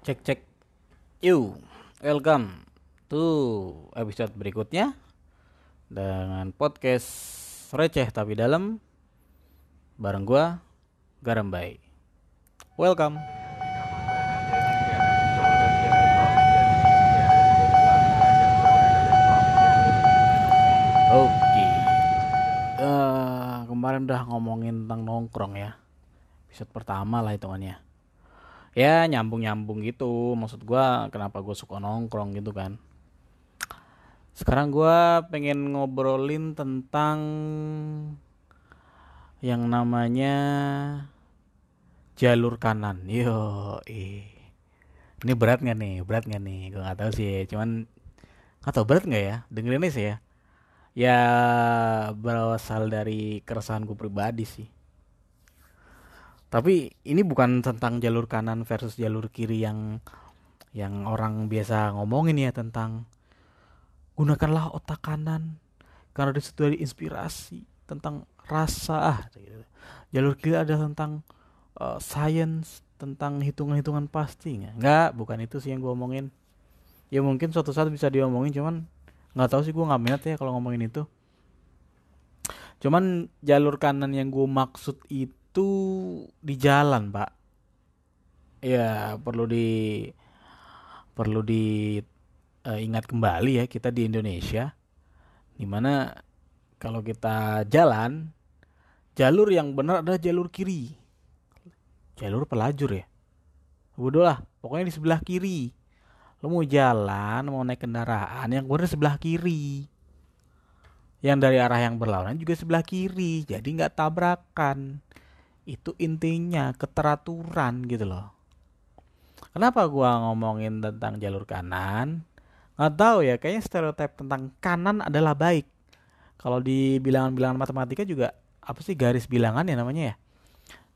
Cek cek. You, welcome to episode berikutnya dengan podcast receh tapi dalam bareng gua Garam Bay. Welcome. Oke. Eh, kemarin udah ngomongin tentang nongkrong ya. Episode pertama lah hitungannya ya nyambung nyambung gitu. Maksud gua kenapa gue suka nongkrong gitu kan. Sekarang gua pengen ngobrolin tentang yang namanya jalur kanan. Yo ini berat nggak nih? Berat nggak nih? Gue nggak tahu sih. Cuman nggak tahu berat nggak ya? Dengerin aja sih ya. Ya berasal dari keresahan gue pribadi sih tapi ini bukan tentang jalur kanan versus jalur kiri yang yang orang biasa ngomongin ya tentang gunakanlah otak kanan karena di situ ada inspirasi tentang rasa. Ah gitu. jalur kiri ada tentang uh, science tentang hitungan-hitungan pasti. Nggak bukan itu sih yang gue omongin. Ya mungkin suatu saat bisa diomongin cuman nggak tahu sih gue nggak minat ya kalau ngomongin itu. Cuman jalur kanan yang gue maksud itu itu di jalan pak. Ya perlu di perlu di uh, ingat kembali ya kita di Indonesia di mana kalau kita jalan jalur yang benar adalah jalur kiri. Jalur pelajur ya. Bodoh lah pokoknya di sebelah kiri. Lo mau jalan mau naik kendaraan yang benar sebelah kiri. Yang dari arah yang berlawanan juga sebelah kiri jadi nggak tabrakan itu intinya keteraturan gitu loh. Kenapa gua ngomongin tentang jalur kanan? Nggak tahu ya kayaknya stereotip tentang kanan adalah baik. Kalau di bilangan-bilangan matematika juga apa sih garis bilangan ya namanya ya?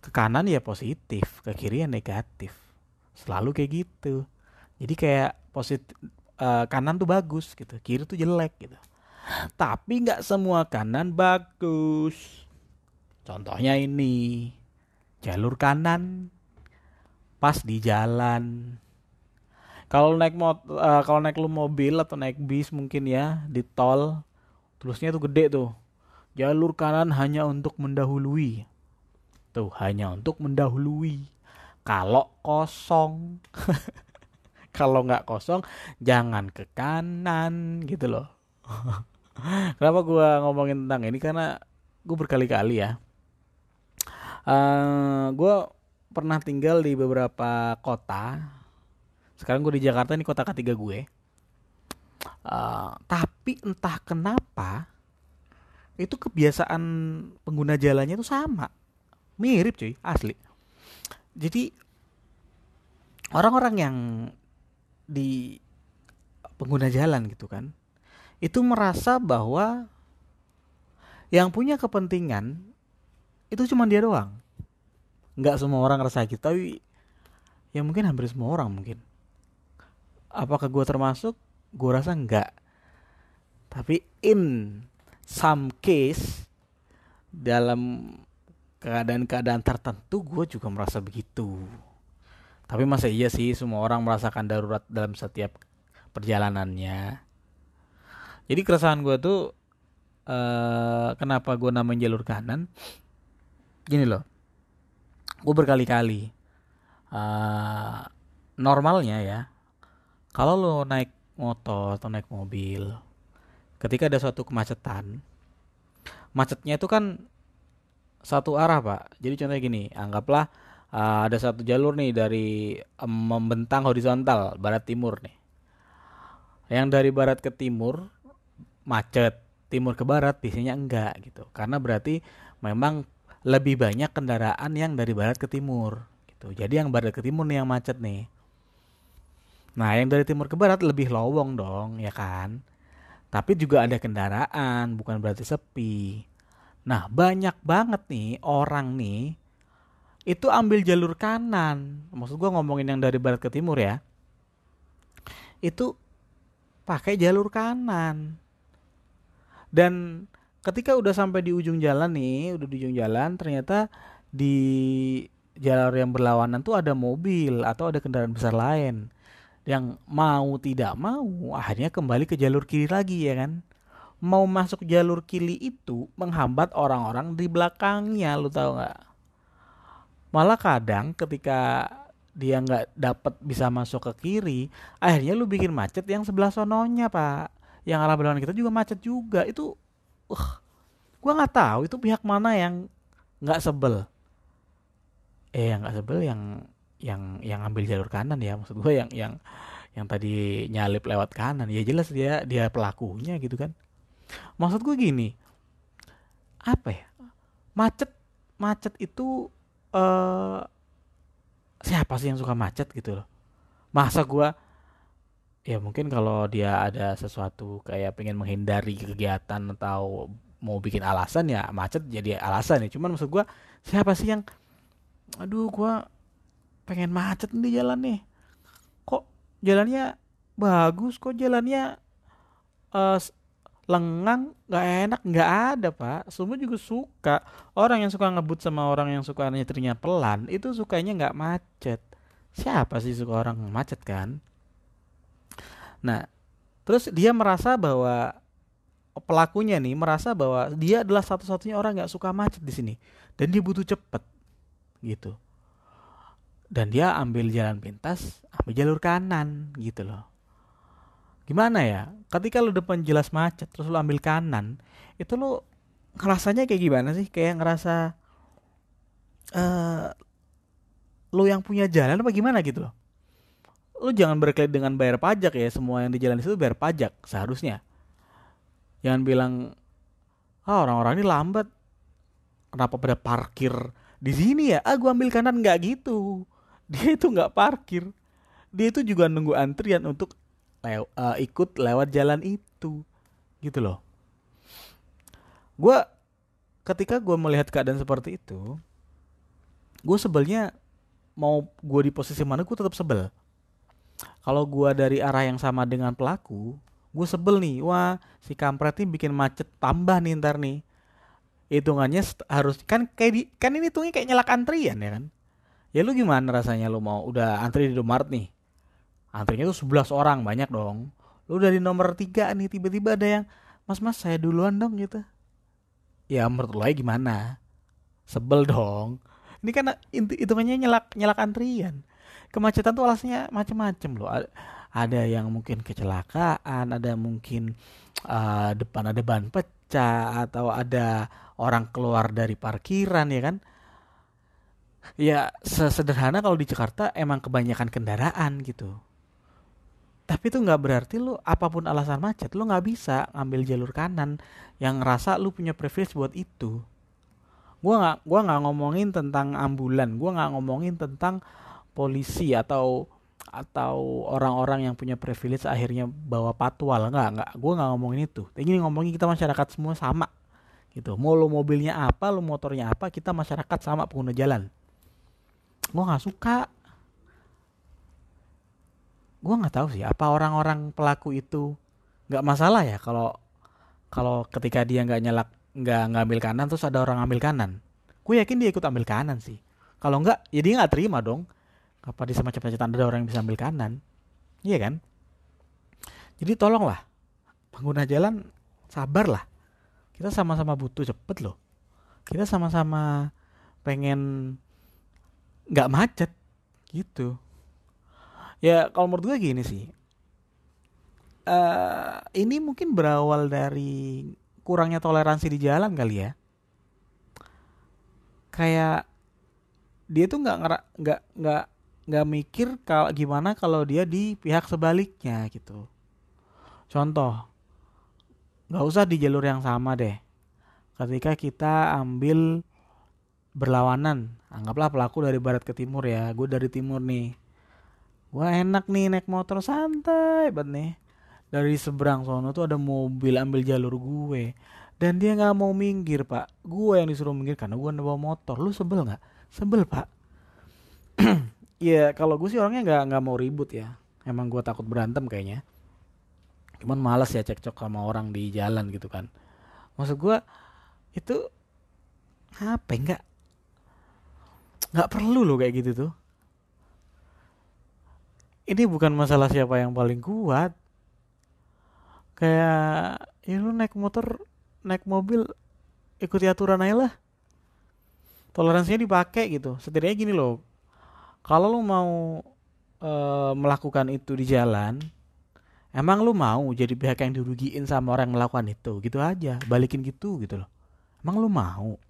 Ke kanan ya positif ke kiri ya negatif. Selalu kayak gitu. Jadi kayak positif uh, kanan tuh bagus gitu kiri tuh jelek gitu. Tapi nggak semua kanan bagus. Contohnya ini jalur kanan pas di jalan. Kalau naik mot uh, kalau naik lu mobil atau naik bis mungkin ya di tol tulisnya tuh gede tuh. Jalur kanan hanya untuk mendahului. Tuh hanya untuk mendahului. Kalau kosong. Kalau nggak kosong jangan ke kanan gitu loh. Kenapa gua ngomongin tentang ini? Karena gue berkali-kali ya eh, gue pernah tinggal di beberapa kota. Sekarang gue di Jakarta ini kota ketiga gue. Uh, tapi entah kenapa itu kebiasaan pengguna jalannya itu sama. Mirip cuy asli. Jadi orang-orang yang di pengguna jalan gitu kan itu merasa bahwa yang punya kepentingan itu cuma dia doang. Nggak semua orang ngerasa gitu tapi ya mungkin hampir semua orang mungkin. Apakah gue termasuk? Gue rasa enggak tapi in some case dalam keadaan-keadaan tertentu gue juga merasa begitu. Tapi masa iya sih semua orang merasakan darurat dalam setiap perjalanannya. Jadi keresahan gue tuh uh, kenapa gue namain jalur kanan gini loh. Gue berkali-kali uh, normalnya ya kalau lo naik motor atau naik mobil ketika ada suatu kemacetan macetnya itu kan satu arah pak. Jadi contohnya gini anggaplah uh, ada satu jalur nih dari um, membentang horizontal barat timur nih. Yang dari barat ke timur macet timur ke barat biasanya enggak gitu. Karena berarti memang lebih banyak kendaraan yang dari barat ke timur gitu. Jadi yang barat ke timur nih yang macet nih. Nah, yang dari timur ke barat lebih lowong dong, ya kan? Tapi juga ada kendaraan, bukan berarti sepi. Nah, banyak banget nih orang nih itu ambil jalur kanan. Maksud gua ngomongin yang dari barat ke timur ya. Itu pakai jalur kanan. Dan ketika udah sampai di ujung jalan nih udah di ujung jalan ternyata di jalur yang berlawanan tuh ada mobil atau ada kendaraan besar lain. Yang mau tidak mau akhirnya kembali ke jalur kiri lagi ya kan? Mau masuk jalur kiri itu menghambat orang-orang di belakangnya lu tahu nggak? Malah kadang ketika dia nggak dapat bisa masuk ke kiri akhirnya lu bikin macet yang sebelah sononya pak. Yang arah berlawanan kita juga macet juga. Itu uh, gua nggak tahu itu pihak mana yang nggak sebel. Eh yang nggak sebel yang yang yang ambil jalur kanan ya maksud gue yang yang yang tadi nyalip lewat kanan. Ya jelas dia dia pelakunya gitu kan. Maksud gue gini apa ya? Macet macet itu uh, siapa sih yang suka macet gitu loh? Masa gue ya mungkin kalau dia ada sesuatu kayak pengen menghindari kegiatan atau mau bikin alasan ya macet jadi alasan ya. Cuman maksud gue siapa sih yang aduh gue pengen macet nih jalan nih kok jalannya bagus kok jalannya uh, lengang nggak enak. Nggak ada pak. Semua juga suka. Orang yang suka ngebut sama orang yang suka nyetirnya pelan itu sukanya nggak macet. Siapa sih suka orang macet kan nah terus dia merasa bahwa pelakunya nih merasa bahwa dia adalah satu-satunya orang nggak suka macet di sini. Dan dia butuh cepet gitu. Dan dia ambil jalan pintas ambil jalur kanan gitu loh. Gimana ya? Ketika lu depan jelas macet terus lu ambil kanan itu lu ngerasanya kayak gimana sih? Kayak ngerasa uh, lu yang punya jalan apa gimana gitu loh lu jangan berkait dengan bayar pajak ya. Semua yang di jalan itu bayar pajak seharusnya. Jangan bilang ah orang-orang ini lambat. Kenapa pada parkir di sini ya? Ah gua ambil kanan. Nggak gitu. Dia itu nggak parkir. Dia itu juga nunggu antrian untuk lew uh, ikut lewat jalan itu. Gitu loh. Gue ketika gue melihat keadaan seperti itu gue sebelnya mau gue di posisi mana gue tetap sebel kalau gue dari arah yang sama dengan pelaku gue sebel nih wah si kampret ini bikin macet tambah nih ntar nih. Hitungannya harus kan kayak di, kan ini tuhnya kayak nyelak antrian ya kan? Ya lu gimana rasanya lu mau udah antri di Indomaret nih? Antrinya tuh 11 orang banyak dong. Lu dari nomor tiga nih tiba-tiba ada yang mas mas saya duluan dong gitu. Ya menurut lo gimana? Sebel dong. Ini kan hitungannya nyelak nyelak antrian kemacetan tuh alasnya macem-macem loh. Ada yang mungkin kecelakaan ada mungkin uh, depan ada ban pecah atau ada orang keluar dari parkiran ya kan? Ya sesederhana kalau di Jakarta emang kebanyakan kendaraan gitu. Tapi itu nggak berarti lu apa pun alasan macet lu nggak bisa ngambil jalur kanan yang ngerasa lu punya privilege buat itu. Gua nggak gua nggak ngomongin tentang ambulan gua nggak ngomongin tentang polisi atau atau orang-orang yang punya privilege akhirnya bawa patwal. Nggak nggak. Gua nggak ngomongin itu. Ini ngomongin kita masyarakat semua sama gitu. Mau lo mobilnya apa lo motornya apa kita masyarakat sama pengguna jalan. Gue nggak suka. Gue nggak tahu sih apa orang-orang pelaku itu nggak masalah ya kalau kalau ketika dia nggak nyelak nggak ngambil kanan terus ada orang ambil kanan. Gue yakin dia ikut ambil kanan sih. Kalau nggak ya dia nggak terima dong apa di semacam macetan ada orang yang bisa ambil kanan? Iya kan? Jadi tolonglah pengguna jalan sabar lah kita sama-sama butuh cepet loh. Kita sama-sama pengen nggak macet gitu. Ya kalau menurut gue gini sih. Uh, ini mungkin berawal dari kurangnya toleransi di jalan kali ya. Kayak dia tuh nggak nggak nggak nggak mikir kalau gimana kalau dia di pihak sebaliknya gitu. Contoh nggak usah di jalur yang sama deh. Ketika kita ambil berlawanan anggaplah pelaku dari barat ke timur ya gue dari timur nih. Gue enak nih naik motor santai banget nih. Dari seberang sono tuh ada mobil ambil jalur gue. Dan dia nggak mau minggir pak. Gue yang disuruh minggir karena gue bawa motor. Lu sebel nggak? Sebel pak ya kalau gue sih orangnya nggak nggak mau ribut ya. Emang gue takut berantem kayaknya. Cuman malas ya cekcok sama orang di jalan gitu kan. Maksud gue itu apa enggak nggak perlu loh kayak gitu tuh. Ini bukan masalah siapa yang paling kuat. Kayak ya lu naik motor naik mobil ikuti aturan aja lah. Toleransinya dipakai gitu. Setidaknya gini loh kalau lu mau e, melakukan itu di jalan emang lu mau jadi pihak yang dirugiin sama orang yang melakukan itu? Gitu aja balikin gitu gitu loh. Emang lu mau?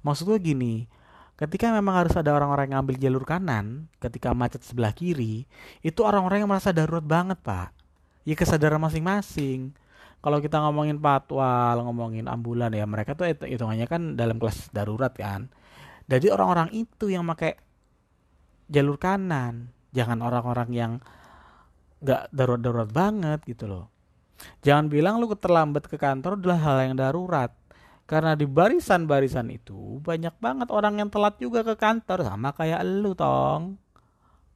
Maksud gue gini ketika memang harus ada orang-orang yang ngambil jalur kanan ketika macet sebelah kiri itu orang-orang yang merasa darurat banget pak. Ya kesadaran masing-masing. Kalau kita ngomongin patwal ngomongin ambulan ya mereka tuh hitungannya kan dalam kelas darurat kan. Jadi orang-orang itu yang pakai jalur kanan jangan orang-orang yang nggak darurat-darurat banget gitu loh jangan bilang lu terlambat ke kantor adalah hal yang darurat karena di barisan-barisan itu banyak banget orang yang telat juga ke kantor sama kayak lu tong.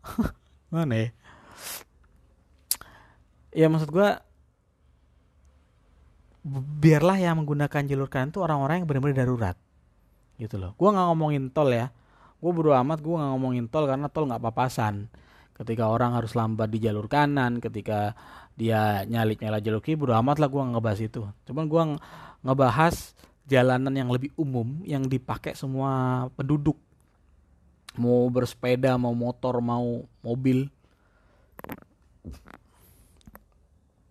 Mana ya? Ya maksud gua biarlah yang menggunakan jalur kanan itu orang-orang yang benar-benar darurat. Gitu loh. Gua nggak ngomongin tol ya. Gue buru amat gue nggak ngomongin tol karena tol nggak papasan. Ketika orang harus lambat di jalur kanan, ketika dia nyalik nyala jalur kiri, buru amat lah gue nggak ngebahas itu. Cuman gue ngebahas jalanan yang lebih umum yang dipakai semua penduduk mau bersepeda mau motor mau mobil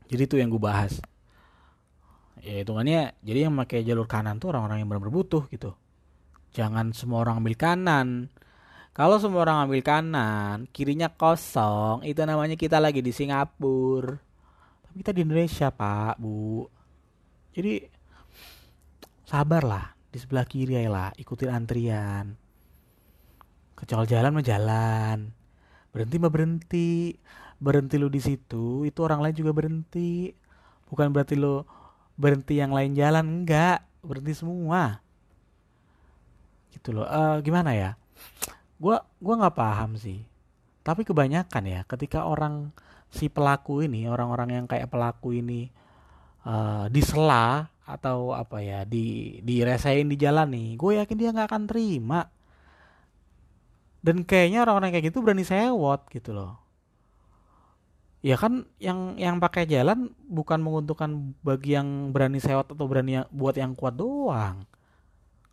jadi itu yang gue bahas ya hitungannya jadi yang pakai jalur kanan tuh orang-orang yang benar-benar butuh gitu jangan semua orang ambil kanan. Kalau semua orang ambil kanan kirinya kosong itu namanya kita lagi di Singapura. Tapi kita di Indonesia pak bu. Jadi sabarlah di sebelah kiri lah ikutin antrian. Kecil jalan mah jalan. Berhenti mah berhenti. Berhenti lu di situ itu orang lain juga berhenti. Bukan berarti lu berhenti yang lain jalan enggak. Berhenti semua gitu loh. Uh, gimana ya? Gua gua nggak paham sih. Tapi kebanyakan ya ketika orang si pelaku ini orang-orang yang kayak pelaku ini uh, disela atau apa ya di diresain di jalan nih gue yakin dia nggak akan terima. Dan kayaknya orang-orang kayak gitu berani sewot gitu loh. Ya kan yang yang pakai jalan bukan menguntungkan bagi yang berani sewot atau berani yang, buat yang kuat doang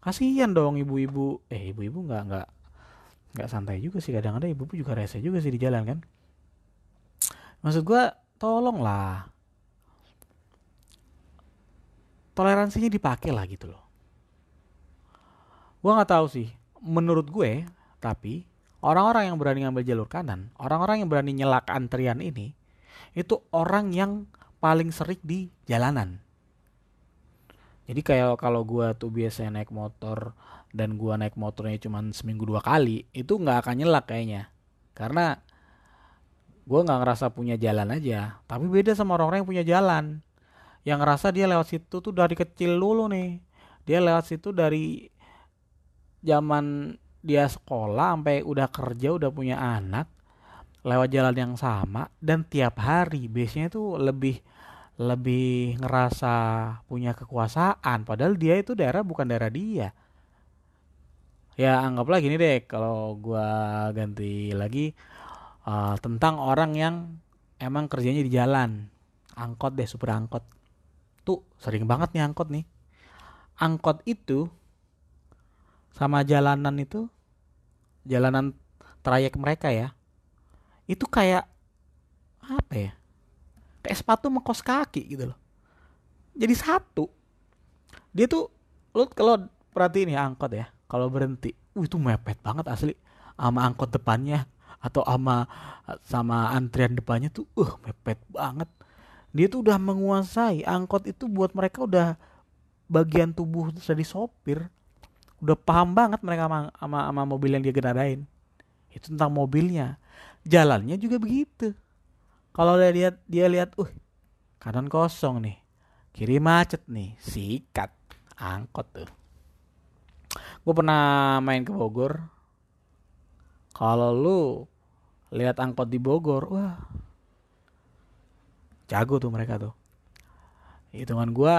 kasihan dong ibu-ibu eh ibu-ibu nggak nggak nggak santai juga sih kadang-kadang ibu-ibu juga rese juga sih di jalan kan maksud gue tolong lah toleransinya dipakai lah gitu loh. Gue nggak tahu sih. Menurut gue, tapi orang-orang yang berani ngambil jalur kanan, orang-orang yang berani nyelak antrian ini, itu orang yang paling sering di jalanan. Jadi kayak kalau gue tuh biasanya naik motor dan gue naik motornya cuma seminggu dua kali, itu nggak akan nyelak kayaknya. Karena gue nggak ngerasa punya jalan aja. Tapi beda sama orang-orang yang punya jalan yang ngerasa dia lewat situ tuh dari kecil dulu nih dia lewat situ dari zaman dia sekolah sampai udah kerja udah punya anak lewat jalan yang sama dan tiap hari biasanya tuh lebih lebih ngerasa punya kekuasaan padahal dia itu daerah bukan daerah dia. Ya anggaplah gini deh kalau gua ganti lagi uh, tentang orang yang emang kerjanya di jalan. Angkot deh super angkot. Tuh sering banget nih angkot nih. Angkot itu sama jalanan itu jalanan trayek mereka ya itu kayak apa ya kayak sepatu mengkos kaki gitu loh. Jadi satu. Dia tuh lo kalau perhatiin ya angkot ya kalau berhenti uh, itu mepet banget asli. Sama angkot depannya atau sama sama antrian depannya tuh uh mepet banget. Dia tuh udah menguasai angkot itu buat mereka udah bagian tubuh jadi sopir udah paham banget mereka sama, sama, sama mobil yang dia gendaраin itu tentang mobilnya. Jalannya juga begitu kalau dia lihat dia lihat uh kanan kosong nih. Kiri macet nih. Sikat. Angkot tuh. Gue pernah main ke Bogor. Kalau lu lihat angkot di Bogor wah jago tuh mereka tuh. Hitungan gue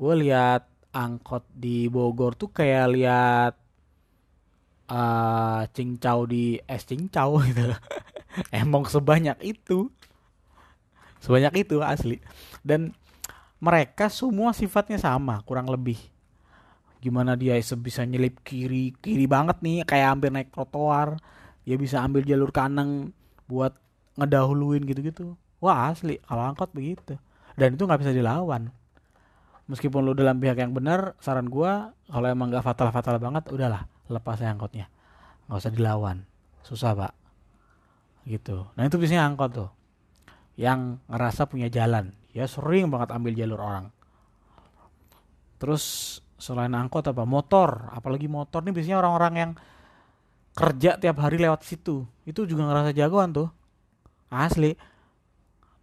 gue lihat angkot di Bogor tuh kayak lihat uh, cincau di es cincau gitu emang sebanyak itu. Sebanyak itu asli. Dan mereka semua sifatnya sama kurang lebih. Gimana dia bisa nyelip kiri kiri banget nih kayak hampir naik trotoar. Dia bisa ambil jalur kanan buat ngedahuluin gitu-gitu. Wah asli kalau angkot begitu. Dan itu nggak bisa dilawan. Meskipun lu dalam pihak yang benar saran gua kalau emang nggak fatal fatal banget udahlah lepas ya angkotnya. Nggak usah dilawan. Susah pak gitu. Nah itu biasanya angkot tuh yang ngerasa punya jalan. Ya sering banget ambil jalur orang. Terus selain angkot apa motor. Apalagi motor nih biasanya orang-orang yang kerja tiap hari lewat situ. Itu juga ngerasa jagoan tuh. Asli.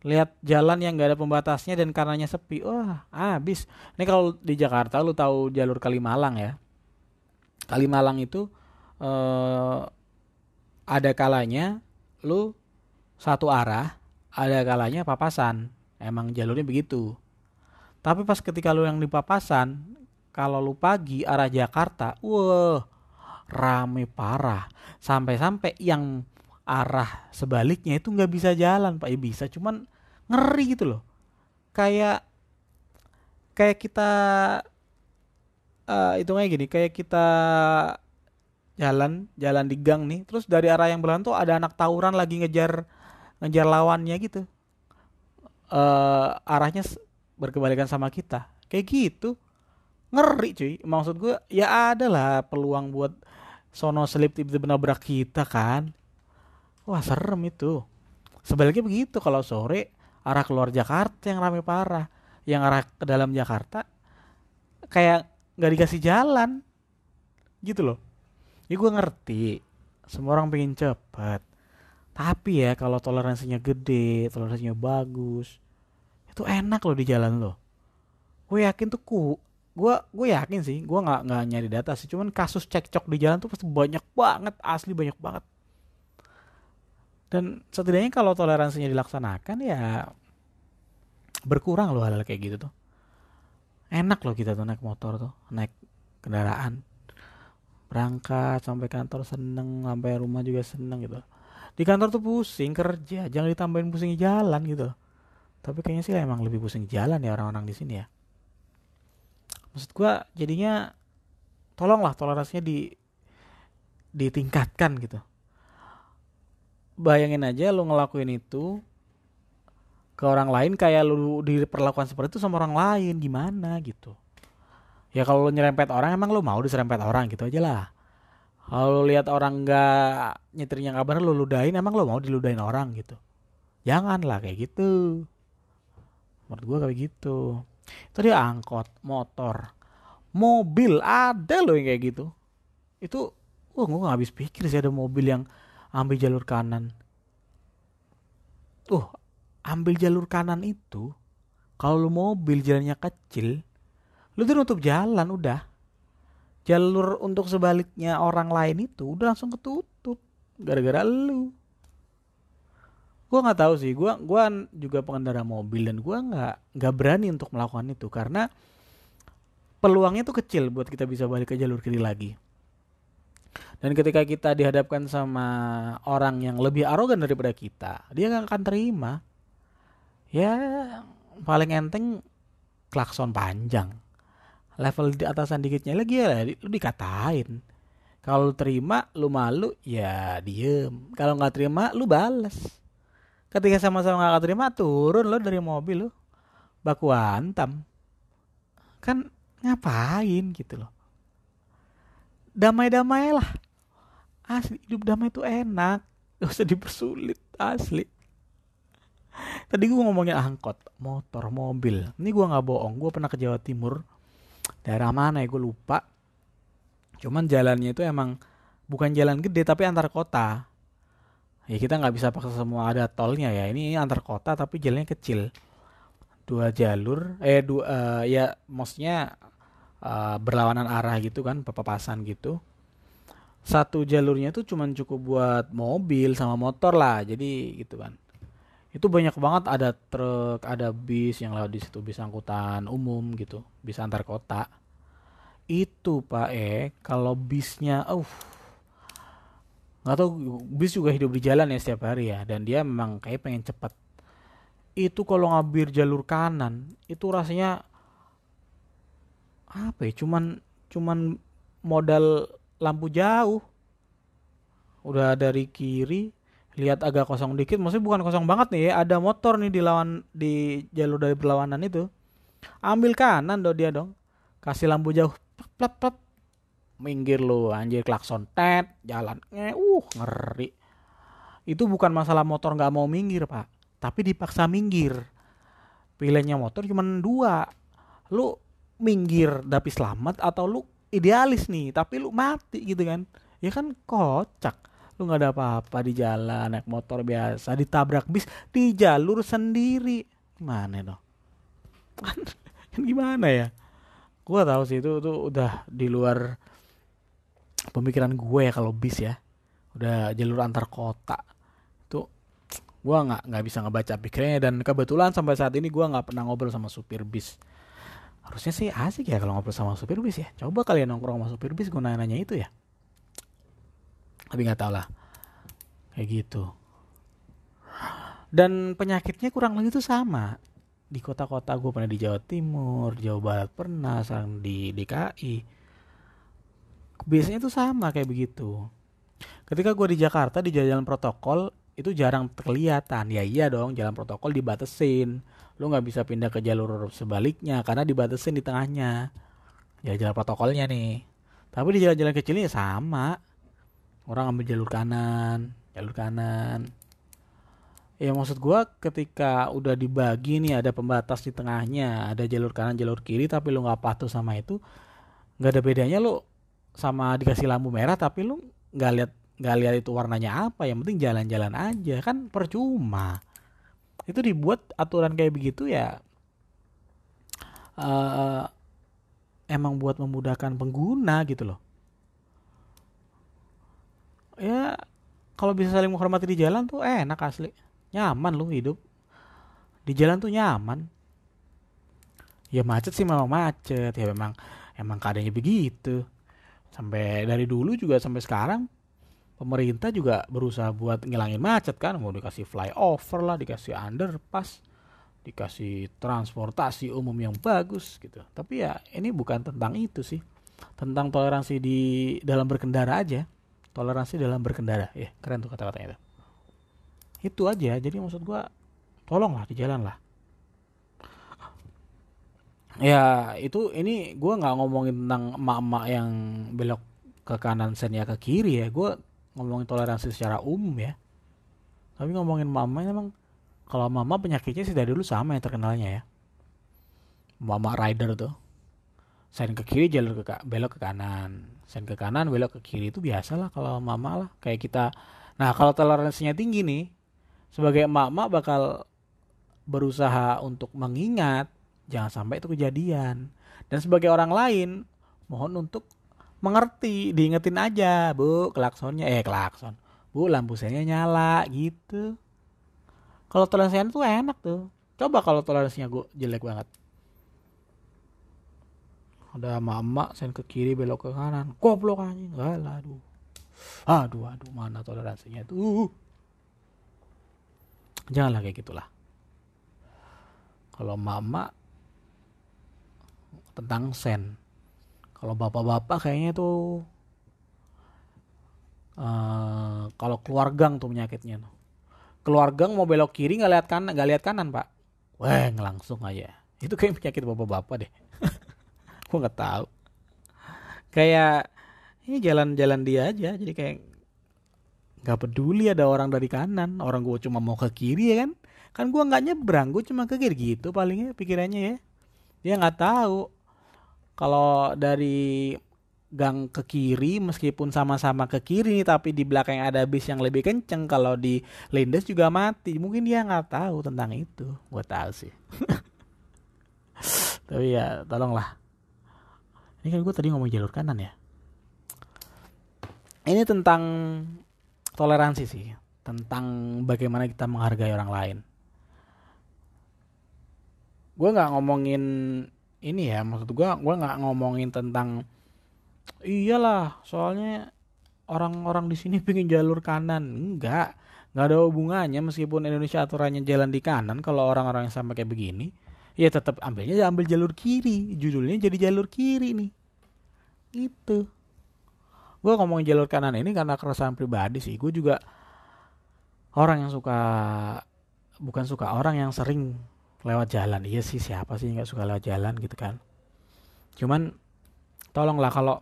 Lihat jalan yang gak ada pembatasnya dan karenanya sepi. Wah habis. Ini kalau di Jakarta lu tahu jalur Kalimalang ya? Kalimalang itu eh, ada kalanya lu satu arah ada kalanya papasan. Emang jalurnya begitu. Tapi pas ketika lu yang di papasan kalau lu pagi arah Jakarta wah rame parah. Sampai-sampai yang arah sebaliknya itu nggak bisa jalan pak. Ya bisa cuman ngeri gitu loh. Kayak kayak kita uh, hitungnya gini kayak kita jalan jalan di gang nih. Terus dari arah yang berlawan tuh ada anak tawuran lagi ngejar ngejar lawannya gitu. Uh, arahnya berkebalikan sama kita. Kayak gitu. Ngeri cuy. Maksud gue ya ada lah peluang buat sono selip tiba-tiba nabrak kita kan. Wah serem itu. Sebaliknya begitu kalau sore arah keluar Jakarta yang rame parah. Yang arah ke dalam Jakarta kayak nggak dikasih jalan. Gitu loh ya gue ngerti. Semua orang pengen cepet. Tapi ya kalau toleransinya gede toleransinya bagus itu enak loh di jalan lo. Gue yakin tuh ku gue gue yakin sih gue nggak nggak nyari data sih. Cuman kasus cekcok di jalan tuh pasti banyak banget asli banyak banget. Dan setidaknya kalau toleransinya dilaksanakan ya berkurang loh hal, hal kayak gitu tuh. Enak loh kita tuh naik motor tuh naik kendaraan berangkat sampai kantor seneng sampai rumah juga seneng gitu. Di kantor tuh pusing kerja jangan ditambahin pusing jalan gitu. Tapi kayaknya sih emang lebih pusing jalan ya orang-orang di sini ya. Maksud gua jadinya tolonglah toleransinya di ditingkatkan gitu. Bayangin aja lu ngelakuin itu ke orang lain kayak lu diperlakukan seperti itu sama orang lain gimana gitu ya kalau lu nyerempet orang emang lu mau diserempet orang? Gitu aja lah. Kalau lihat orang nggak nyetirnya nggak bener lu ludahin emang lu mau diludahin orang? Gitu. Jangan lah kayak gitu. Menurut gua kayak gitu. Itu dia angkot motor mobil ada loh yang kayak gitu. Itu wah gua nggak habis pikir sih ada mobil yang ambil jalur kanan. Tuh, ambil jalur kanan itu kalau lu mobil jalannya kecil, lu tuh nutup jalan udah. Jalur untuk sebaliknya orang lain itu udah langsung ketutup gara-gara lu. Gua nggak tahu sih, gua gua juga pengendara mobil dan gua nggak nggak berani untuk melakukan itu karena peluangnya tuh kecil buat kita bisa balik ke jalur kiri lagi. Dan ketika kita dihadapkan sama orang yang lebih arogan daripada kita, dia gak akan terima. Ya paling enteng klakson panjang. Level di atasan dikitnya lagi ya lu dikatain. Kalau terima, lu malu, ya diem. Kalau nggak terima, lu bales. Ketika sama-sama nggak terima, turun lo dari mobil lu. Baku antam. Kan ngapain gitu loh damai-damai lah asli hidup damai itu enak gak usah dipersulit asli tadi gue ngomongin angkot motor mobil ini gue nggak bohong gue pernah ke Jawa Timur daerah mana ya? Gue lupa. Cuman jalannya itu emang bukan jalan gede tapi antar kota. Ya kita nggak bisa paksa semua ada tolnya ya. Ini antar kota tapi jalannya kecil. Dua jalur eh dua uh, ya maksudnya uh, berlawanan arah gitu kan pepapasan gitu. Satu jalurnya tuh cuman cukup buat mobil sama motor lah jadi gitu kan itu banyak banget ada truk ada bis yang lewat di situ bis angkutan umum gitu bis antar kota. Itu pak eh kalau bisnya uh nggak tahu bis juga hidup di jalan ya setiap hari ya dan dia memang kayak pengen cepat itu kalau ngambil jalur kanan itu rasanya apa ya cuman cuman modal lampu jauh. Udah dari kiri lihat agak kosong dikit maksudnya bukan kosong banget nih ya ada motor nih di lawan di jalur dari berlawanan itu. Ambil kanan dong dia dong. Kasih lampu jauh. Plap plap minggir lu anjir klakson. Tet jalan. Nge uh ngeri. Itu bukan masalah motor nggak mau minggir pak. Tapi dipaksa minggir. Pilihannya motor cuma dua. Lu minggir tapi selamat atau lu idealis nih tapi lu mati gitu kan. Ya kan kocak lu nggak ada apa-apa di jalan naik motor biasa ditabrak bis di jalur sendiri. Gimana dong? Kan gimana ya? Gua tahu sih itu tuh udah di luar pemikiran gue ya kalau bis ya. Udah jalur antar kota. Itu gue nggak nggak bisa ngebaca pikirnya dan kebetulan sampai saat ini gue nggak pernah ngobrol sama supir bis. Harusnya sih asik ya kalau ngobrol sama supir bis ya. Coba kalian nongkrong sama supir bis gue nanya-nanya itu ya tapi nggak tau lah. Kayak gitu. Dan penyakitnya kurang lebih itu sama. Di kota-kota gue pernah di Jawa Timur Jawa Barat pernah sekarang di DKI biasanya tuh sama kayak begitu. Ketika gue di Jakarta di jalan protokol itu jarang kelihatan. Ya iya dong jalan protokol dibatesin lu nggak bisa pindah ke jalur sebaliknya karena dibatesin di tengahnya. Ya jalan protokolnya nih. Tapi di jalan-jalan kecilnya sama orang ambil jalur kanan jalur kanan. Ya maksud gue ketika udah dibagi nih ada pembatas di tengahnya ada jalur kanan jalur kiri tapi lu nggak patuh sama itu nggak ada bedanya lu sama dikasih lampu merah tapi lu nggak lihat nggak lihat itu warnanya apa. Yang penting jalan-jalan aja kan percuma. Itu dibuat aturan kayak begitu ya uh, emang buat memudahkan pengguna gitu loh ya kalau bisa saling menghormati di jalan tuh enak asli. Nyaman lu hidup. Di jalan tuh nyaman. Ya macet sih memang macet. Ya memang emang keadaannya begitu. Sampai dari dulu juga sampai sekarang pemerintah juga berusaha buat ngilangin macet kan. Mau dikasih flyover lah dikasih underpass dikasih transportasi umum yang bagus gitu. Tapi ya ini bukan tentang itu sih. Tentang toleransi di dalam berkendara aja toleransi dalam berkendara. Ya keren tuh kata-katanya itu itu aja jadi maksud gua tolonglah di jalan lah. Ya itu ini gue nggak ngomongin tentang emak-emak yang belok ke kanan sen ya ke kiri ya. Gue ngomongin toleransi secara umum ya. Tapi ngomongin mama emang kalau mama penyakitnya sih dari dulu sama yang terkenalnya ya. Mama rider tuh. Sen ke kiri jalur ke belok ke kanan sen ke kanan belok ke kiri itu biasa lah kalau mama lah kayak kita nah kalau toleransinya tinggi nih sebagai emak-emak bakal berusaha untuk mengingat Jangan sampai itu kejadian. Dan sebagai orang lain, mohon untuk mengerti, diingetin aja, Bu, klaksonnya eh klakson. Bu, lampu senya nyala gitu. Kalau toleransinya tuh enak tuh. Coba kalau toleransinya gue jelek banget. Ada mama sen ke kiri belok ke kanan. Goblok anjing. Alah, aduh. Aduh, aduh, mana toleransinya tuh. Janganlah kayak gitulah. Kalau mama tentang sen kalau bapak-bapak kayaknya tuh uh, kalau keluar gang tuh penyakitnya tuh keluar gang mau belok kiri nggak lihat kanan nggak lihat kanan pak wah langsung aja itu kayak penyakit bapak-bapak deh gua nggak tahu. Kayak ini jalan-jalan dia aja jadi kayak nggak peduli ada orang dari kanan orang gue cuma mau ke kiri ya kan? Kan gue nggak nyebrang gue cuma ke kiri gitu palingnya pikirannya ya. Dia nggak tahu kalau dari gang ke kiri meskipun sama-sama ke kiri nih tapi di belakang ada bis yang lebih kenceng kalau di lindes juga mati. Mungkin dia nggak tahu tentang itu. Gue tahu sih. Tapi ya tolonglah ini kan gue tadi ngomong jalur kanan ya? Ini tentang toleransi sih tentang bagaimana kita menghargai orang lain. Gue nggak ngomongin ini ya maksud gua gua nggak ngomongin tentang iyalah soalnya orang-orang di sini pengen jalur kanan. Enggak nggak ada hubungannya meskipun Indonesia aturannya jalan di kanan kalau orang-orang yang sampai kayak begini ya tetap ambilnya ambil jalur kiri judulnya jadi jalur kiri nih itu gue ngomongin jalur kanan ini karena keresahan pribadi sih. Gue juga orang yang suka bukan suka orang yang sering lewat jalan. Iya sih siapa sih nggak suka lewat jalan gitu kan? Cuman tolonglah kalau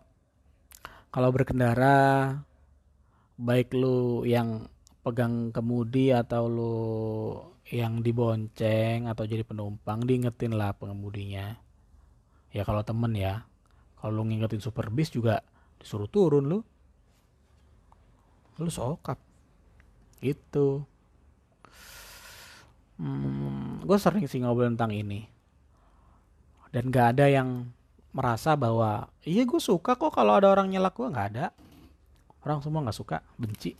kalau berkendara baik lu yang pegang kemudi atau lu yang dibonceng atau jadi penumpang diingetin lah pengemudinya. Ya kalau temen ya kalau lu ngingetin super bis juga disuruh turun lu. Lu sokap. Itu hmm, gue sering sih ngobrol tentang ini. Dan gak ada yang merasa bahwa iya gue suka kok kalau ada orang nyelak gue nggak ada. Orang semua nggak suka benci.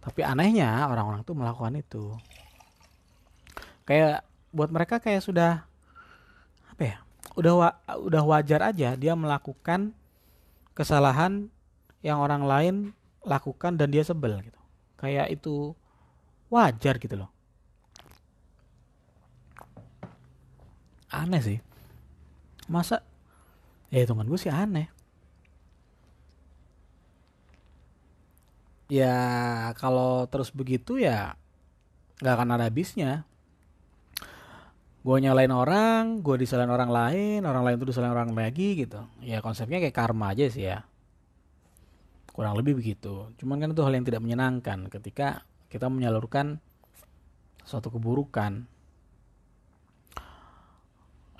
Tapi anehnya orang-orang tuh melakukan itu. Kayak buat mereka kayak sudah apa ya udah wa, udah wajar aja dia melakukan kesalahan yang orang lain lakukan dan dia sebel gitu. Kayak itu wajar gitu loh. Aneh sih. Masa? Ya hitungan gue sih aneh. Ya kalau terus begitu ya nggak akan ada habisnya gue nyalain orang gue disalahin orang lain orang lain tuh disalahin orang lagi gitu. Ya konsepnya kayak karma aja sih ya. Kurang lebih begitu. Cuman kan itu hal yang tidak menyenangkan ketika kita menyalurkan suatu keburukan.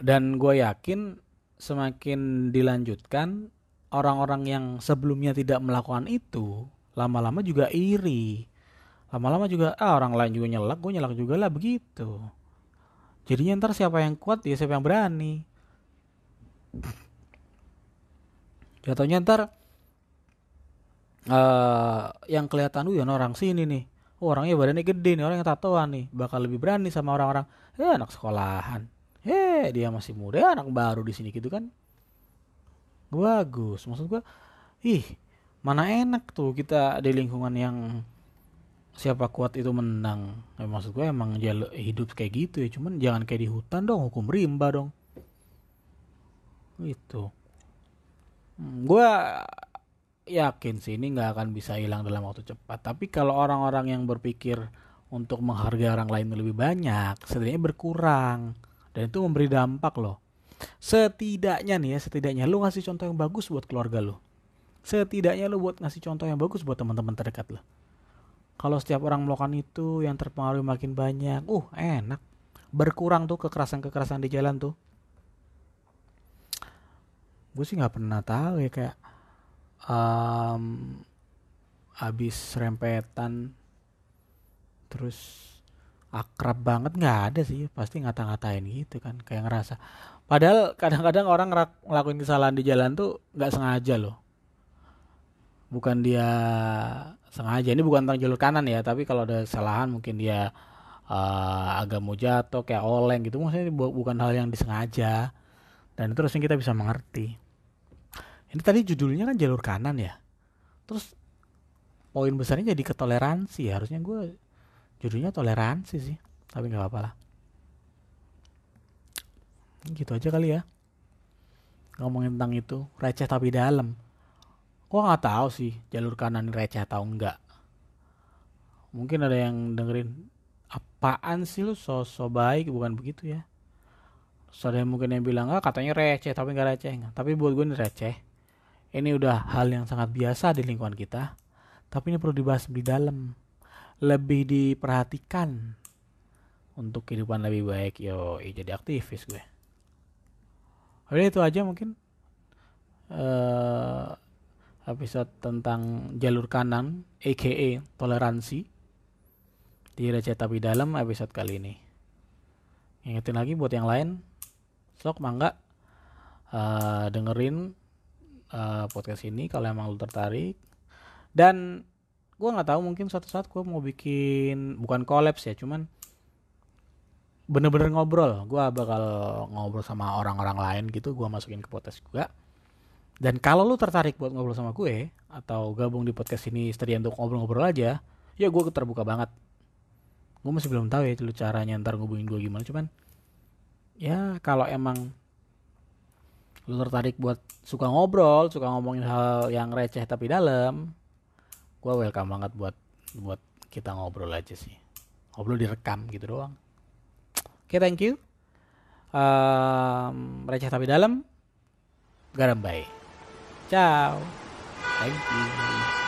Dan gue yakin semakin dilanjutkan orang-orang yang sebelumnya tidak melakukan itu lama-lama juga iri. Lama-lama juga ah orang lain juga nyelak gue nyelak juga lah begitu jadinya ntar siapa yang kuat ya siapa yang berani jatuhnya ntar uh, yang kelihatan uh orang sini nih oh, orangnya badannya gede nih orang yang tatoan nih bakal lebih berani sama orang-orang ya anak sekolahan Heh, dia masih muda, anak baru di sini gitu kan. Bagus. Maksud gua, ih, mana enak tuh kita di lingkungan yang siapa kuat itu menang. Ya, maksud gue emang jalur hidup kayak gitu ya. Cuman jangan kayak di hutan dong, hukum rimba dong. Itu. Hmm, gue yakin sih ini nggak akan bisa hilang dalam waktu cepat. Tapi kalau orang-orang yang berpikir untuk menghargai orang lain lebih banyak, setidaknya berkurang dan itu memberi dampak loh setidaknya nih ya setidaknya lu ngasih contoh yang bagus buat keluarga lo setidaknya lu buat ngasih contoh yang bagus buat teman-teman terdekat lo kalau setiap orang melakukan itu yang terpengaruh makin banyak. Uh enak. Berkurang tuh kekerasan-kekerasan di jalan tuh. Gue sih nggak pernah tahu ya kayak um, habis rempetan terus akrab banget nggak ada sih. Pasti ngata-ngatain gitu kan kayak ngerasa. Padahal kadang-kadang orang ngelakuin kesalahan di jalan tuh nggak sengaja loh bukan dia sengaja. Ini bukan tentang jalur kanan ya tapi kalau ada kesalahan mungkin dia uh, agak mau jatuh kayak oleng gitu. Maksudnya bukan hal yang disengaja. Dan terus yang kita bisa mengerti. Ini tadi judulnya kan jalur kanan ya. Terus poin besarnya jadi ketoleransi harusnya gue judulnya toleransi sih. Tapi nggak apa-apa lah. Gitu aja kali ya. Ngomongin tentang itu. Receh tapi dalam gua nggak tahu sih jalur kanan receh atau enggak. Mungkin ada yang dengerin apaan sih lu so, so baik? Bukan begitu ya. Terus ada yang mungkin yang bilang ah katanya receh tapi nggak receh. Tapi buat gue ini receh. Ini udah hal yang sangat biasa di lingkungan kita tapi ini perlu dibahas di dalam lebih diperhatikan untuk kehidupan lebih baik. Yo jadi aktivis gue. Oke itu aja mungkin. Uh, episode tentang jalur kanan aka toleransi di receh tapi dalam episode kali ini. Ingetin lagi buat yang lain sok mangga uh, dengerin uh, podcast ini kalau emang lu tertarik. Dan gue nggak tahu mungkin suatu saat gue mau bikin bukan kolaps ya cuman bener-bener ngobrol. Gue bakal ngobrol sama orang-orang lain gitu gue masukin ke podcast juga Dan kalau lu tertarik buat ngobrol sama gue atau gabung di podcast ini setia untuk ngobrol-ngobrol aja, ya gue terbuka banget. Gue masih belum tahu ya lu caranya ntar ngubungin gue gimana, cuman ya kalau emang lu tertarik buat suka ngobrol, suka ngomongin hal yang receh tapi dalam, gue welcome banget buat buat kita ngobrol aja sih. Ngobrol direkam gitu doang. Oke, okay, thank you. Um, receh tapi dalam. Garam baik. Ciao. Thank you.